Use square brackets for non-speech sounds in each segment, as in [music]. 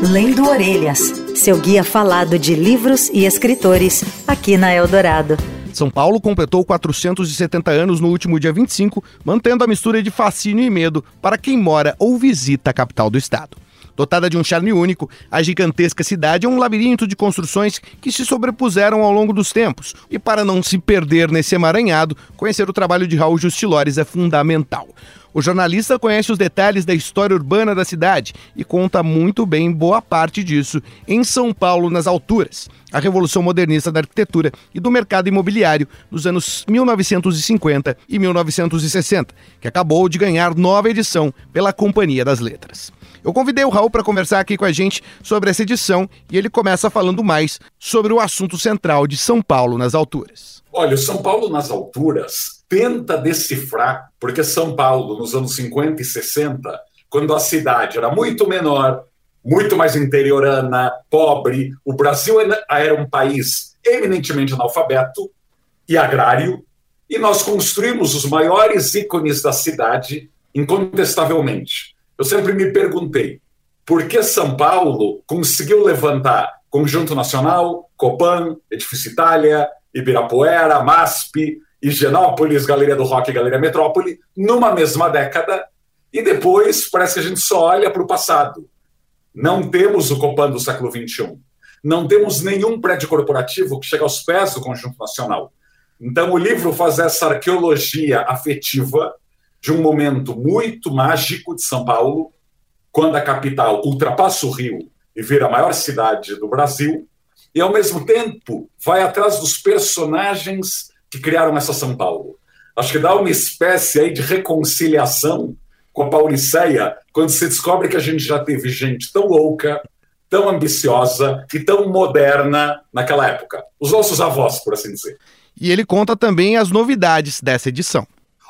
Lendo Orelhas, seu guia falado de livros e escritores, aqui na Eldorado. São Paulo completou 470 anos no último dia 25, mantendo a mistura de fascínio e medo para quem mora ou visita a capital do estado. Dotada de um charme único, a gigantesca cidade é um labirinto de construções que se sobrepuseram ao longo dos tempos. E para não se perder nesse emaranhado, conhecer o trabalho de Raul Justilores é fundamental. O jornalista conhece os detalhes da história urbana da cidade e conta muito bem boa parte disso em São Paulo nas alturas, a revolução modernista da arquitetura e do mercado imobiliário nos anos 1950 e 1960, que acabou de ganhar nova edição pela Companhia das Letras. Eu convidei o Raul para conversar aqui com a gente sobre essa edição e ele começa falando mais sobre o assunto central de São Paulo nas alturas. Olha, São Paulo nas alturas tenta decifrar, porque São Paulo, nos anos 50 e 60, quando a cidade era muito menor, muito mais interiorana, pobre, o Brasil era um país eminentemente analfabeto e agrário, e nós construímos os maiores ícones da cidade, incontestavelmente. Eu sempre me perguntei por que São Paulo conseguiu levantar Conjunto Nacional, Copan, Edifício Itália, Ibirapuera, MASP, Higienópolis, Galeria do Rock e Galeria Metrópole, numa mesma década, e depois parece que a gente só olha para o passado. Não temos o Copan do século XXI. Não temos nenhum prédio corporativo que chegue aos pés do Conjunto Nacional. Então, o livro faz essa arqueologia afetiva de um momento muito mágico de São Paulo, quando a capital ultrapassa o Rio e vira a maior cidade do Brasil, e ao mesmo tempo vai atrás dos personagens que criaram essa São Paulo. Acho que dá uma espécie aí de reconciliação com a Pauliceia, quando se descobre que a gente já teve gente tão louca, tão ambiciosa e tão moderna naquela época. Os nossos avós, por assim dizer. E ele conta também as novidades dessa edição.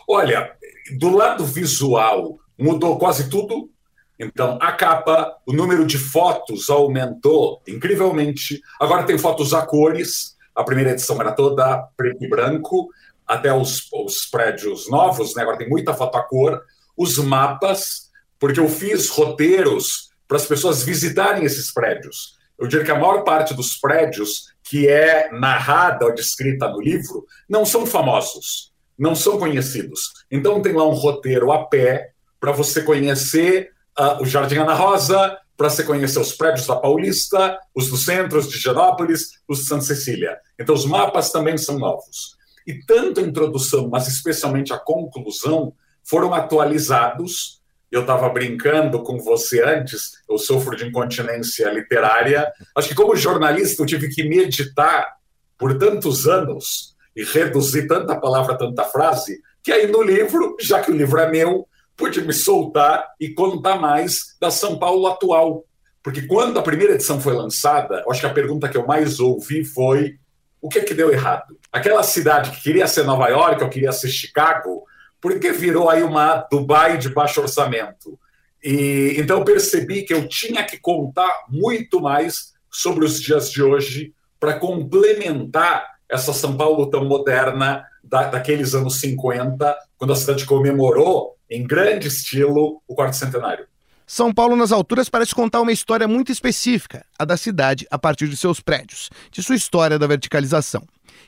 Olha, do lado visual, mudou quase tudo. Então, a capa, o número de fotos aumentou incrivelmente. Agora tem fotos a cores. A primeira edição era toda preto e branco, até os, os prédios novos, né? agora tem muita foto a cor. Os mapas, porque eu fiz roteiros para as pessoas visitarem esses prédios. Eu diria que a maior parte dos prédios que é narrada ou descrita no livro não são famosos não são conhecidos. Então tem lá um roteiro a pé para você conhecer uh, o Jardim Ana Rosa, para você conhecer os prédios da Paulista, os do centro, os de Genópolis, os de Santa Cecília. Então os mapas também são novos. E tanto a introdução, mas especialmente a conclusão, foram atualizados. Eu estava brincando com você antes, eu sofro de incontinência literária. Acho que como jornalista eu tive que meditar por tantos anos e reduzir tanta palavra, tanta frase, que aí no livro, já que o livro é meu, pude me soltar e contar mais da São Paulo atual. Porque quando a primeira edição foi lançada, acho que a pergunta que eu mais ouvi foi: o que é que deu errado? Aquela cidade que queria ser Nova York, ou queria ser Chicago, por que virou aí uma Dubai de baixo orçamento? E então eu percebi que eu tinha que contar muito mais sobre os dias de hoje para complementar essa São Paulo tão moderna da, daqueles anos 50, quando a cidade comemorou em grande estilo o quarto centenário. São Paulo nas alturas parece contar uma história muito específica, a da cidade a partir de seus prédios, de sua história da verticalização.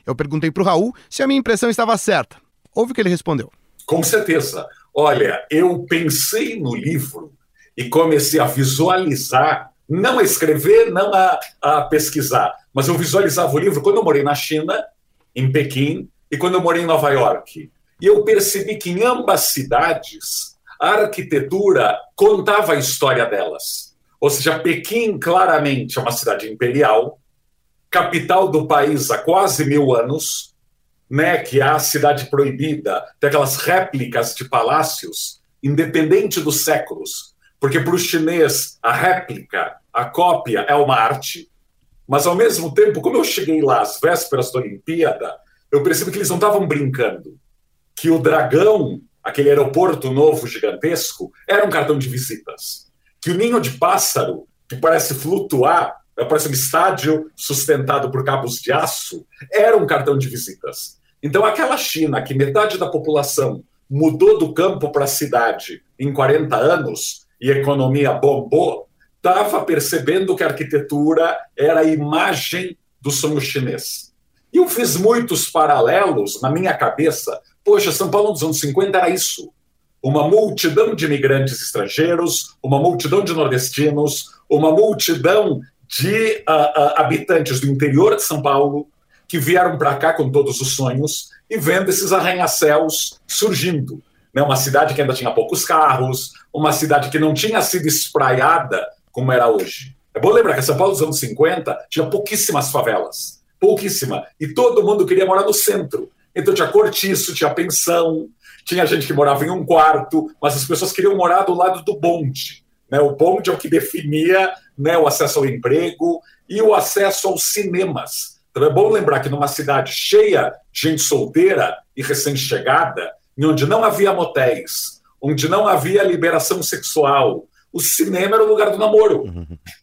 Eu perguntei para o Raul se a minha impressão estava certa. Ouve o que ele respondeu. Com certeza. Olha, eu pensei no livro e comecei a visualizar, não a escrever, não a, a pesquisar, mas eu visualizava o livro quando eu morei na China, em Pequim, e quando eu morei em Nova York. E eu percebi que em ambas cidades a arquitetura contava a história delas. Ou seja, Pequim claramente é uma cidade imperial, capital do país há quase mil anos, né, que é a cidade proibida, tem aquelas réplicas de palácios, independente dos séculos, porque para o chinês a réplica, a cópia é uma arte, mas, ao mesmo tempo, como eu cheguei lá às vésperas da Olimpíada, eu percebi que eles não estavam brincando. Que o Dragão, aquele aeroporto novo gigantesco, era um cartão de visitas. Que o ninho de pássaro, que parece flutuar, parece um estádio sustentado por cabos de aço, era um cartão de visitas. Então, aquela China, que metade da população mudou do campo para a cidade em 40 anos e a economia bombou, estava percebendo que a arquitetura era a imagem do sonho chinês. E eu fiz muitos paralelos na minha cabeça. Poxa, São Paulo dos anos 50 era isso. Uma multidão de imigrantes estrangeiros, uma multidão de nordestinos, uma multidão de uh, uh, habitantes do interior de São Paulo que vieram para cá com todos os sonhos e vendo esses arranha-céus surgindo. Né? Uma cidade que ainda tinha poucos carros, uma cidade que não tinha sido espraiada como era hoje. É bom lembrar que São Paulo dos anos 50 tinha pouquíssimas favelas, pouquíssima, e todo mundo queria morar no centro. Então tinha cortiço, tinha pensão, tinha gente que morava em um quarto, mas as pessoas queriam morar do lado do bonde. Né? O bonde é o que definia né, o acesso ao emprego e o acesso aos cinemas. Então é bom lembrar que numa cidade cheia de gente solteira e recém-chegada, onde não havia motéis, onde não havia liberação sexual, o cinema era o lugar do namoro.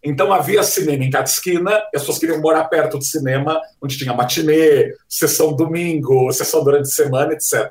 Então havia cinema em cada esquina, e as pessoas queriam morar perto do cinema, onde tinha matinê, sessão domingo, sessão durante a semana, etc.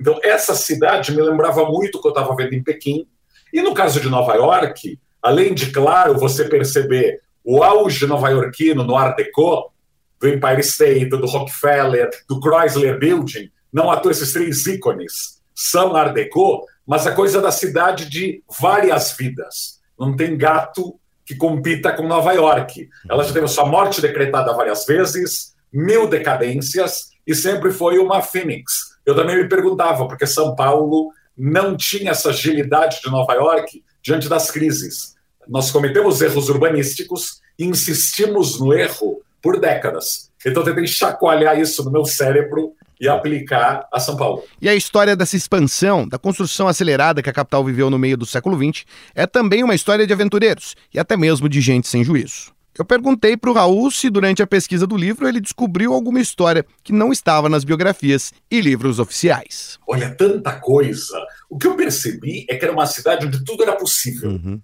Então essa cidade me lembrava muito o que eu estava vendo em Pequim. E no caso de Nova York, além de, claro, você perceber o auge nova-iorquino no Art Deco, do Empire State, do Rockefeller, do Chrysler Building, não à toa esses três ícones são Art Deco, mas a coisa da cidade de várias vidas. Não tem gato que compita com Nova York. Ela já teve sua morte decretada várias vezes, mil decadências, e sempre foi uma Phoenix. Eu também me perguntava, porque São Paulo não tinha essa agilidade de Nova York diante das crises. Nós cometemos erros urbanísticos e insistimos no erro por décadas. Então, eu tentei chacoalhar isso no meu cérebro e aplicar a São Paulo. E a história dessa expansão, da construção acelerada que a capital viveu no meio do século XX, é também uma história de aventureiros e até mesmo de gente sem juízo. Eu perguntei para o Raul se, durante a pesquisa do livro, ele descobriu alguma história que não estava nas biografias e livros oficiais. Olha, tanta coisa. O que eu percebi é que era uma cidade onde tudo era possível. Uhum.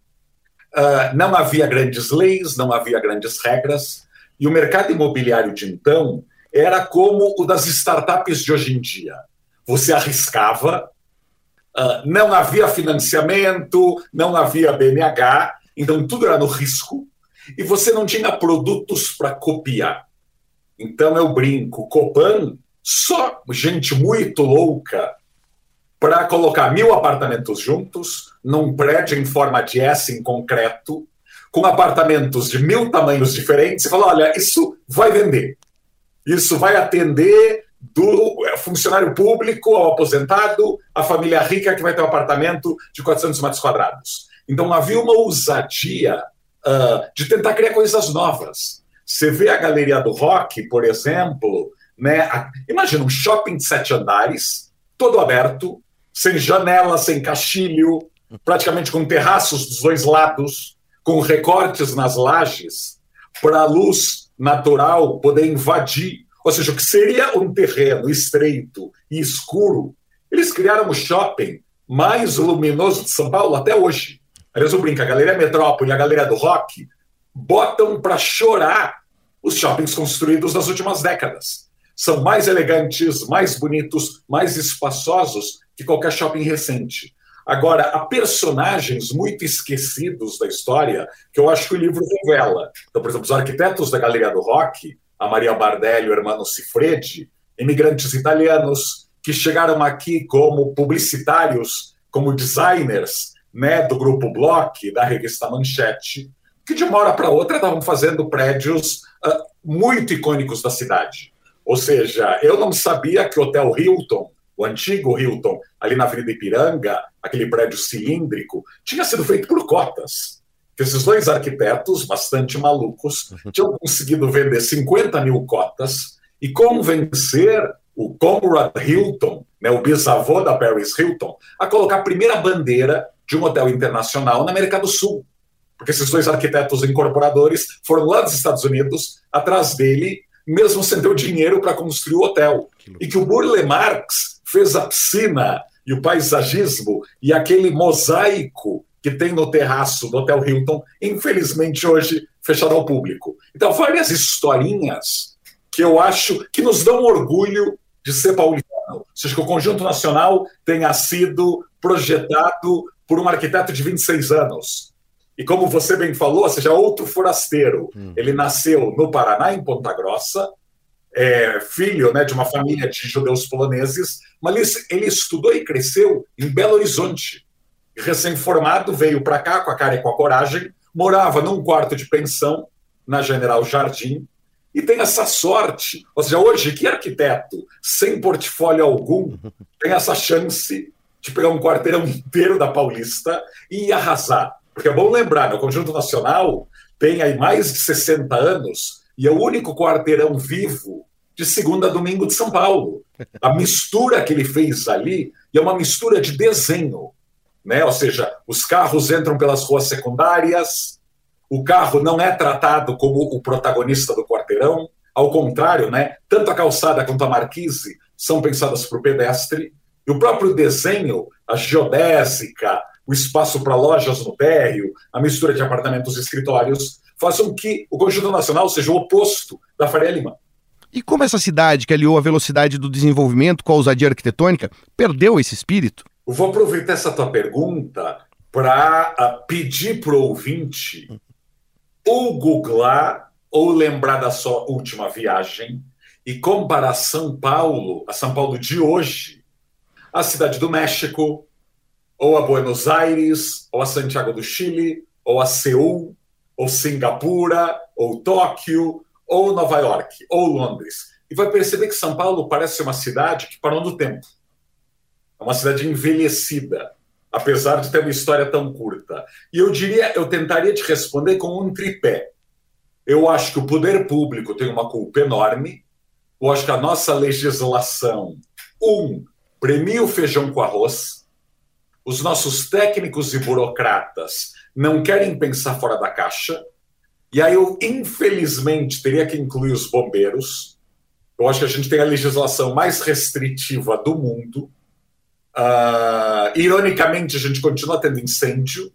Uh, não havia grandes leis, não havia grandes regras, e o mercado imobiliário de então era como o das startups de hoje em dia. Você arriscava, uh, não havia financiamento, não havia BNH, então tudo era no risco, e você não tinha produtos para copiar. Então eu brinco, Copan, só gente muito louca para colocar mil apartamentos juntos num prédio em forma de S em concreto, com apartamentos de mil tamanhos diferentes, e falar: olha, isso vai vender. Isso vai atender do funcionário público ao aposentado, a família rica que vai ter um apartamento de 400 metros quadrados. Então havia uma ousadia uh, de tentar criar coisas novas. Você vê a Galeria do Rock, por exemplo, né? Imagina um shopping de sete andares, todo aberto, sem janela, sem caixilho, praticamente com terraços dos dois lados, com recortes nas lajes, para a luz natural poder invadir. Ou seja, o que seria um terreno estreito e escuro, eles criaram o shopping mais luminoso de São Paulo até hoje. Aliás, eu brinco, a Galeria Metrópole a Galeria do Rock botam para chorar os shoppings construídos nas últimas décadas. São mais elegantes, mais bonitos, mais espaçosos que qualquer shopping recente. Agora, há personagens muito esquecidos da história que eu acho que o livro revela. Então, por exemplo, os arquitetos da Galeria do Rock, a Maria Bardelli e o Hermano Cifredi, imigrantes italianos que chegaram aqui como publicitários, como designers né, do grupo Block, da revista Manchete, que de uma hora para outra estavam fazendo prédios uh, muito icônicos da cidade. Ou seja, eu não sabia que o Hotel Hilton o antigo Hilton, ali na Avenida Ipiranga, aquele prédio cilíndrico, tinha sido feito por cotas. Esses dois arquitetos, bastante malucos, uhum. tinham conseguido vender 50 mil cotas e convencer o Conrad Hilton, né, o bisavô da Paris Hilton, a colocar a primeira bandeira de um hotel internacional na América do Sul. Porque esses dois arquitetos incorporadores foram lá dos Estados Unidos, atrás dele, mesmo sem ter o dinheiro para construir o hotel. E que o Burle Marx fez a piscina e o paisagismo e aquele mosaico que tem no terraço do Hotel Hilton, infelizmente hoje fechado ao público. Então, várias historinhas que eu acho que nos dão orgulho de ser paulistano. Ou seja, que o Conjunto Nacional tenha sido projetado por um arquiteto de 26 anos, E como você bem falou, ou seja, outro forasteiro. Hum. Ele nasceu no Paraná, em Ponta Grossa, é, filho né, de uma família de judeus poloneses, mas ele, ele estudou e cresceu em Belo Horizonte. Recém-formado, veio para cá com a cara e com a coragem, morava num quarto de pensão na General Jardim, e tem essa sorte. Ou seja, hoje, que arquiteto sem portfólio algum [laughs] tem essa chance de pegar um quarteirão inteiro da Paulista e arrasar? Porque é bom lembrar, no Conjunto Nacional tem aí mais de 60 anos e é o único quarteirão vivo de segunda a domingo de São Paulo. A mistura que ele fez ali é uma mistura de desenho, né? Ou seja, os carros entram pelas ruas secundárias, o carro não é tratado como o protagonista do quarteirão, ao contrário, né? Tanto a calçada quanto a marquise são pensadas para o pedestre, e o próprio desenho, a geodésica, o espaço para lojas no térreo, a mistura de apartamentos e escritórios, façam que o Conjunto Nacional seja o oposto da Faria Lima. E como essa cidade, que aliou a velocidade do desenvolvimento com a ousadia arquitetônica, perdeu esse espírito? Eu vou aproveitar essa tua pergunta para uh, pedir para o ouvinte ou googlar ou lembrar da sua última viagem e comparar São Paulo, a São Paulo de hoje, a cidade do México, ou a Buenos Aires, ou a Santiago do Chile, ou a Seul, ou Singapura, ou Tóquio, ou Nova York, ou Londres. E vai perceber que São Paulo parece uma cidade que parou no tempo. É uma cidade envelhecida, apesar de ter uma história tão curta. E eu diria, eu tentaria te responder com um tripé. Eu acho que o poder público tem uma culpa enorme. Eu acho que a nossa legislação, um, premia o feijão com arroz. Os nossos técnicos e burocratas não querem pensar fora da caixa. E aí eu, infelizmente, teria que incluir os bombeiros. Eu acho que a gente tem a legislação mais restritiva do mundo. Uh, ironicamente, a gente continua tendo incêndio.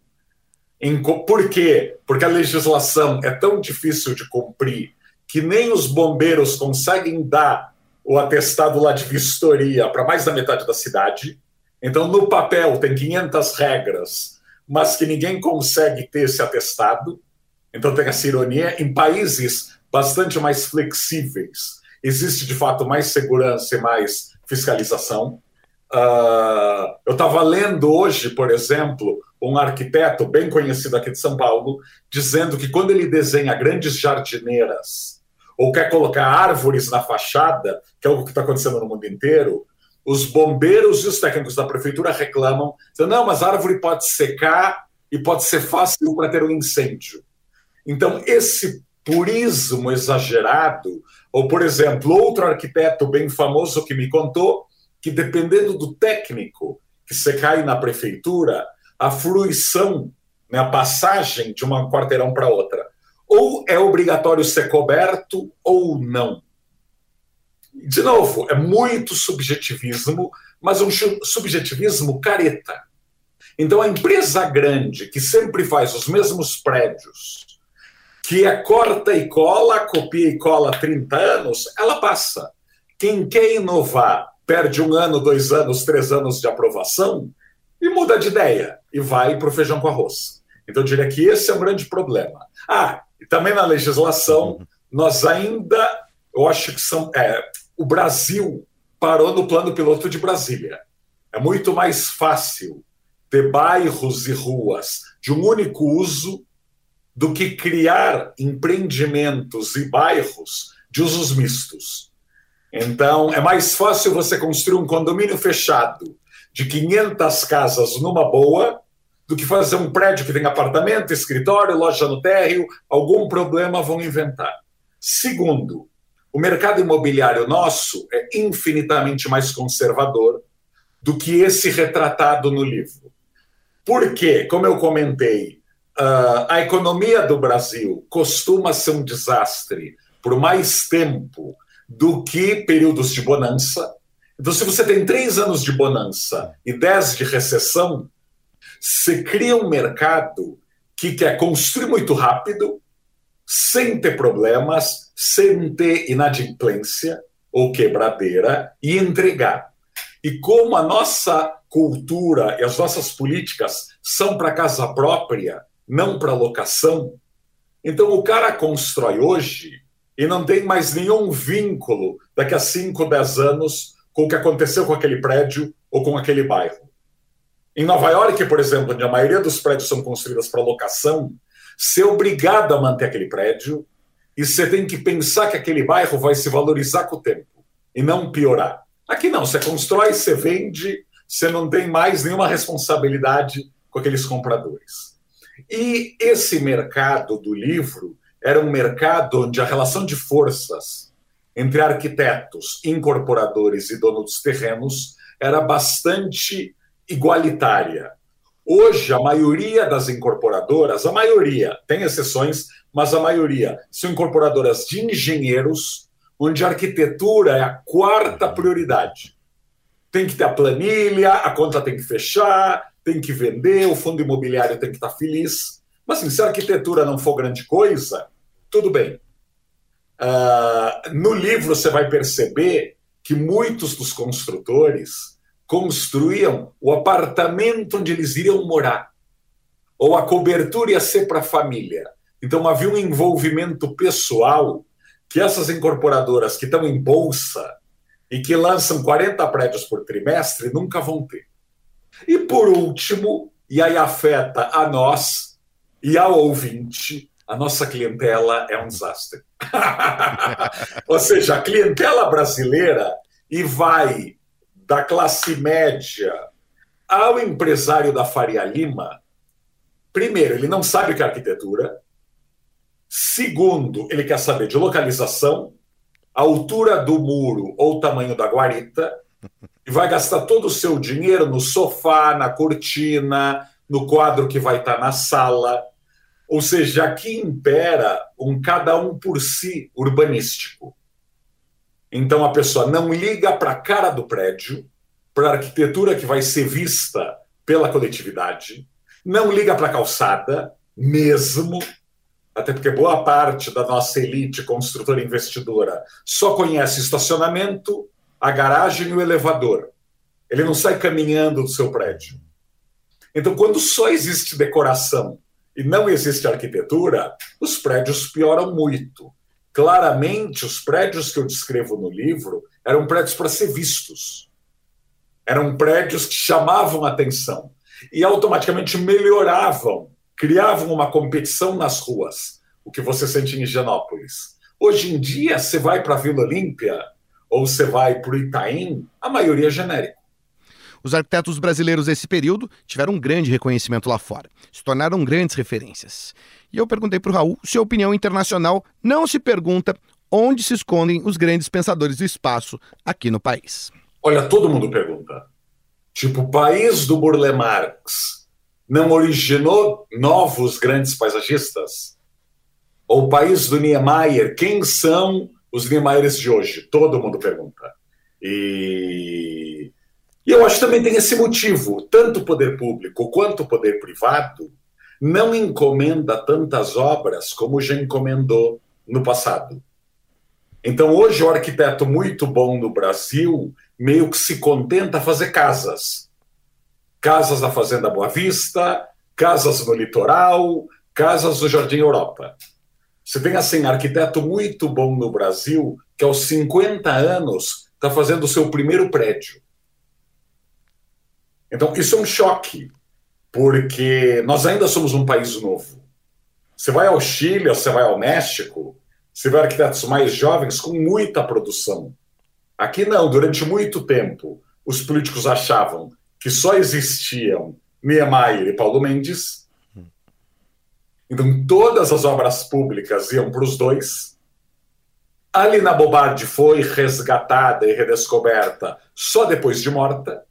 Em, por quê? Porque a legislação é tão difícil de cumprir que nem os bombeiros conseguem dar o atestado lá de vistoria para mais da metade da cidade. Então, no papel, tem 500 regras, mas que ninguém consegue ter esse atestado. Então, tem essa ironia. Em países bastante mais flexíveis, existe de fato mais segurança e mais fiscalização. Uh, eu estava lendo hoje, por exemplo, um arquiteto bem conhecido aqui de São Paulo, dizendo que quando ele desenha grandes jardineiras ou quer colocar árvores na fachada, que é algo que está acontecendo no mundo inteiro, os bombeiros e os técnicos da prefeitura reclamam, dizendo, não, mas a árvore pode secar e pode ser fácil para ter um incêndio. Então, esse purismo exagerado, ou, por exemplo, outro arquiteto bem famoso que me contou que, dependendo do técnico que você cai na prefeitura, a fruição, né, a passagem de uma quarteirão para outra, ou é obrigatório ser coberto ou não. De novo, é muito subjetivismo, mas um subjetivismo careta. Então, a empresa grande, que sempre faz os mesmos prédios, que é corta e cola, copia e cola há 30 anos, ela passa. Quem quer inovar perde um ano, dois anos, três anos de aprovação e muda de ideia e vai para o feijão com arroz. Então, eu diria que esse é um grande problema. Ah, e também na legislação, nós ainda, eu acho que são. É, o Brasil parou no plano piloto de Brasília. É muito mais fácil ter bairros e ruas de um único uso do que criar empreendimentos e bairros de usos mistos. Então, é mais fácil você construir um condomínio fechado de 500 casas numa boa do que fazer um prédio que tem apartamento, escritório, loja no térreo, algum problema vão inventar. Segundo, o mercado imobiliário nosso é infinitamente mais conservador do que esse retratado no livro. Por quê? Como eu comentei, uh, a economia do Brasil costuma ser um desastre por mais tempo do que períodos de bonança. Então, se você tem três anos de bonança e dez de recessão, você cria um mercado que quer construir muito rápido, sem ter problemas, sem ter inadimplência ou quebradeira e entregar. E como a nossa cultura e as nossas políticas são para casa própria, não para locação. Então o cara constrói hoje e não tem mais nenhum vínculo daqui a 5, 10 anos com o que aconteceu com aquele prédio ou com aquele bairro. Em Nova York, por exemplo, onde a maioria dos prédios são construídos para locação, ser obrigado a manter aquele prédio e você tem que pensar que aquele bairro vai se valorizar com o tempo e não piorar. Aqui não, você constrói, você vende, você não tem mais nenhuma responsabilidade com aqueles compradores. E esse mercado do livro era um mercado onde a relação de forças entre arquitetos, incorporadores e donos dos terrenos era bastante igualitária. Hoje, a maioria das incorporadoras, a maioria, tem exceções, mas a maioria são incorporadoras de engenheiros, onde a arquitetura é a quarta prioridade. Tem que ter a planilha, a conta tem que fechar, tem que vender, o fundo imobiliário tem que estar feliz. Mas assim, se a arquitetura não for grande coisa, tudo bem. Uh, no livro você vai perceber que muitos dos construtores construíam o apartamento onde eles iriam morar, ou a cobertura ia ser para a família. Então havia um envolvimento pessoal que essas incorporadoras que estão em bolsa e que lançam 40 prédios por trimestre nunca vão ter. E por último, e aí afeta a nós e ao ouvinte, a nossa clientela é um desastre. [laughs] Ou seja, a clientela brasileira e vai da classe média ao empresário da Faria Lima, primeiro, ele não sabe o que é arquitetura. Segundo, ele quer saber de localização, altura do muro ou tamanho da guarita, e vai gastar todo o seu dinheiro no sofá, na cortina, no quadro que vai estar na sala. Ou seja, aqui impera um cada um por si urbanístico. Então a pessoa não liga para a cara do prédio, para a arquitetura que vai ser vista pela coletividade, não liga para a calçada, mesmo, até porque boa parte da nossa elite construtora investidora só conhece estacionamento, a garagem e o elevador. Ele não sai caminhando do seu prédio. Então, quando só existe decoração e não existe arquitetura, os prédios pioram muito. Claramente, os prédios que eu descrevo no livro eram prédios para ser vistos. Eram prédios que chamavam atenção e automaticamente melhoravam, criavam uma competição nas ruas, o que você sente em Higienópolis. Hoje em dia, você vai para a Vila Olímpia ou você vai para o Itaim, a maioria é. Os arquitetos brasileiros desse período tiveram um grande reconhecimento lá fora, se tornaram grandes referências. E eu perguntei para o Raul se a opinião internacional não se pergunta onde se escondem os grandes pensadores do espaço aqui no país. Olha, todo mundo pergunta. Tipo, o país do Burle Marx não originou novos grandes paisagistas? Ou o país do Niemeyer, quem são os Niemeyers de hoje? Todo mundo pergunta. E e eu acho que também tem esse motivo. Tanto o poder público quanto o poder privado não encomenda tantas obras como já encomendou no passado. Então, hoje, o arquiteto muito bom no Brasil meio que se contenta a fazer casas. Casas na Fazenda Boa Vista, casas no litoral, casas no Jardim Europa. Você tem, assim, arquiteto muito bom no Brasil que aos 50 anos está fazendo o seu primeiro prédio. Então, isso é um choque, porque nós ainda somos um país novo. Você vai ao Chile, você vai ao México, você vê arquitetos mais jovens com muita produção. Aqui não, durante muito tempo, os políticos achavam que só existiam Niemeyer e Paulo Mendes. Então, todas as obras públicas iam para os dois. A Lina Bobardi foi resgatada e redescoberta só depois de morta.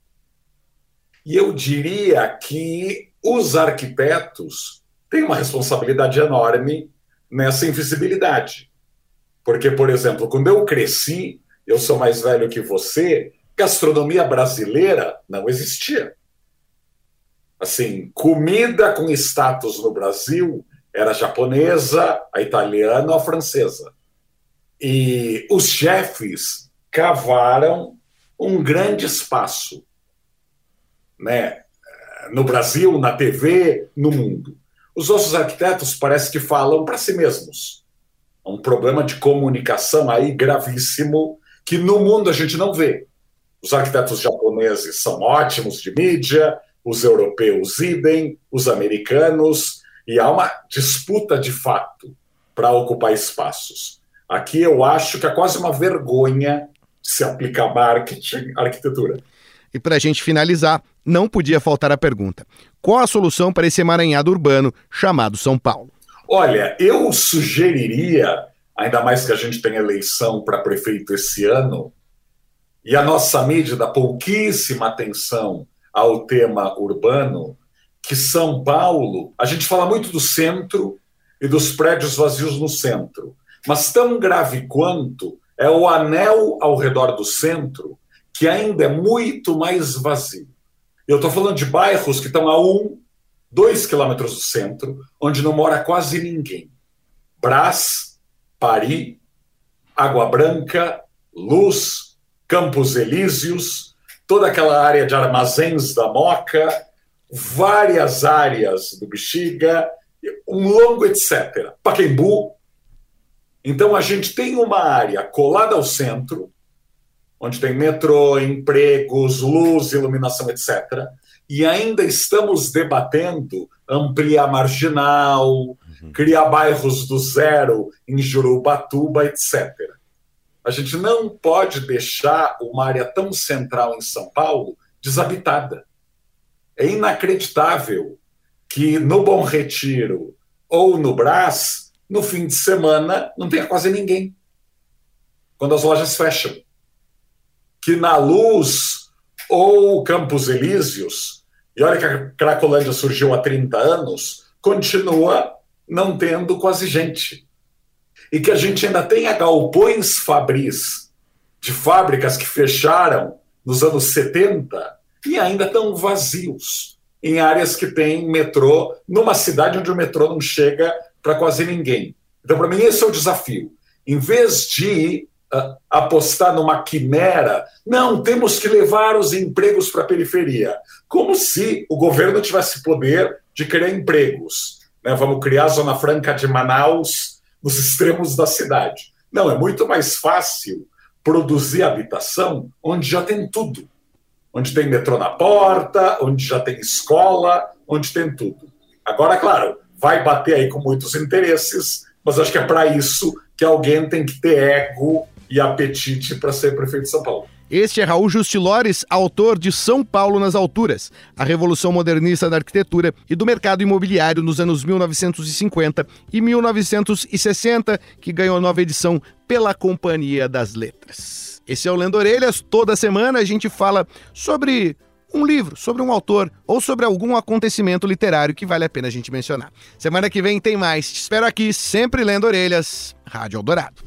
E eu diria que os arquitetos têm uma responsabilidade enorme nessa invisibilidade. Porque, por exemplo, quando eu cresci, eu sou mais velho que você, gastronomia brasileira não existia. Assim, comida com status no Brasil era a japonesa, a italiana ou a francesa. E os chefes cavaram um grande espaço né, no Brasil, na TV, no mundo. Os nossos arquitetos parece que falam para si mesmos. É um problema de comunicação aí gravíssimo que no mundo a gente não vê. Os arquitetos japoneses são ótimos de mídia, os europeus idem, os americanos, e há uma disputa de fato para ocupar espaços. Aqui eu acho que é quase uma vergonha se aplicar marketing arquitetura. E para a gente finalizar, não podia faltar a pergunta: qual a solução para esse emaranhado urbano chamado São Paulo? Olha, eu sugeriria, ainda mais que a gente tem eleição para prefeito esse ano, e a nossa mídia dá pouquíssima atenção ao tema urbano, que São Paulo, a gente fala muito do centro e dos prédios vazios no centro, mas tão grave quanto é o anel ao redor do centro, que ainda é muito mais vazio. Eu estou falando de bairros que estão a um, dois quilômetros do centro, onde não mora quase ninguém. Brás, Paris, Água Branca, Luz, Campos Elíseos, toda aquela área de armazéns da Moca, várias áreas do Bexiga, um longo etc. Paquembu. Então a gente tem uma área colada ao centro, onde tem metrô, empregos, luz, iluminação, etc. E ainda estamos debatendo ampliar marginal, uhum. criar bairros do zero em Jurubatuba, etc. A gente não pode deixar uma área tão central em São Paulo desabitada. É inacreditável que no Bom Retiro ou no Brás, no fim de semana, não tenha quase ninguém. Quando as lojas fecham que na Luz ou Campos Elíseos, e olha que a Cracolândia surgiu há 30 anos, continua não tendo quase gente. E que a gente ainda tenha galpões fabris de fábricas que fecharam nos anos 70 e ainda estão vazios em áreas que tem metrô, numa cidade onde o metrô não chega para quase ninguém. Então, para mim, esse é o desafio. Em vez de apostar numa quimera. Não, temos que levar os empregos para a periferia. Como se o governo tivesse poder de criar empregos. Né? Vamos criar a Zona Franca de Manaus nos extremos da cidade. Não, é muito mais fácil produzir habitação onde já tem tudo. Onde tem metrô na porta, onde já tem escola, onde tem tudo. Agora, claro, vai bater aí com muitos interesses, mas acho que é para isso que alguém tem que ter ego e apetite para ser prefeito de São Paulo. Este é Raul Justilores, autor de São Paulo nas Alturas, a revolução modernista da arquitetura e do mercado imobiliário nos anos 1950 e 1960, que ganhou nova edição pela Companhia das Letras. Esse é o Lendo Orelhas. Toda semana a gente fala sobre um livro, sobre um autor ou sobre algum acontecimento literário que vale a pena a gente mencionar. Semana que vem tem mais. Te espero aqui, sempre lendo orelhas. Rádio Eldorado.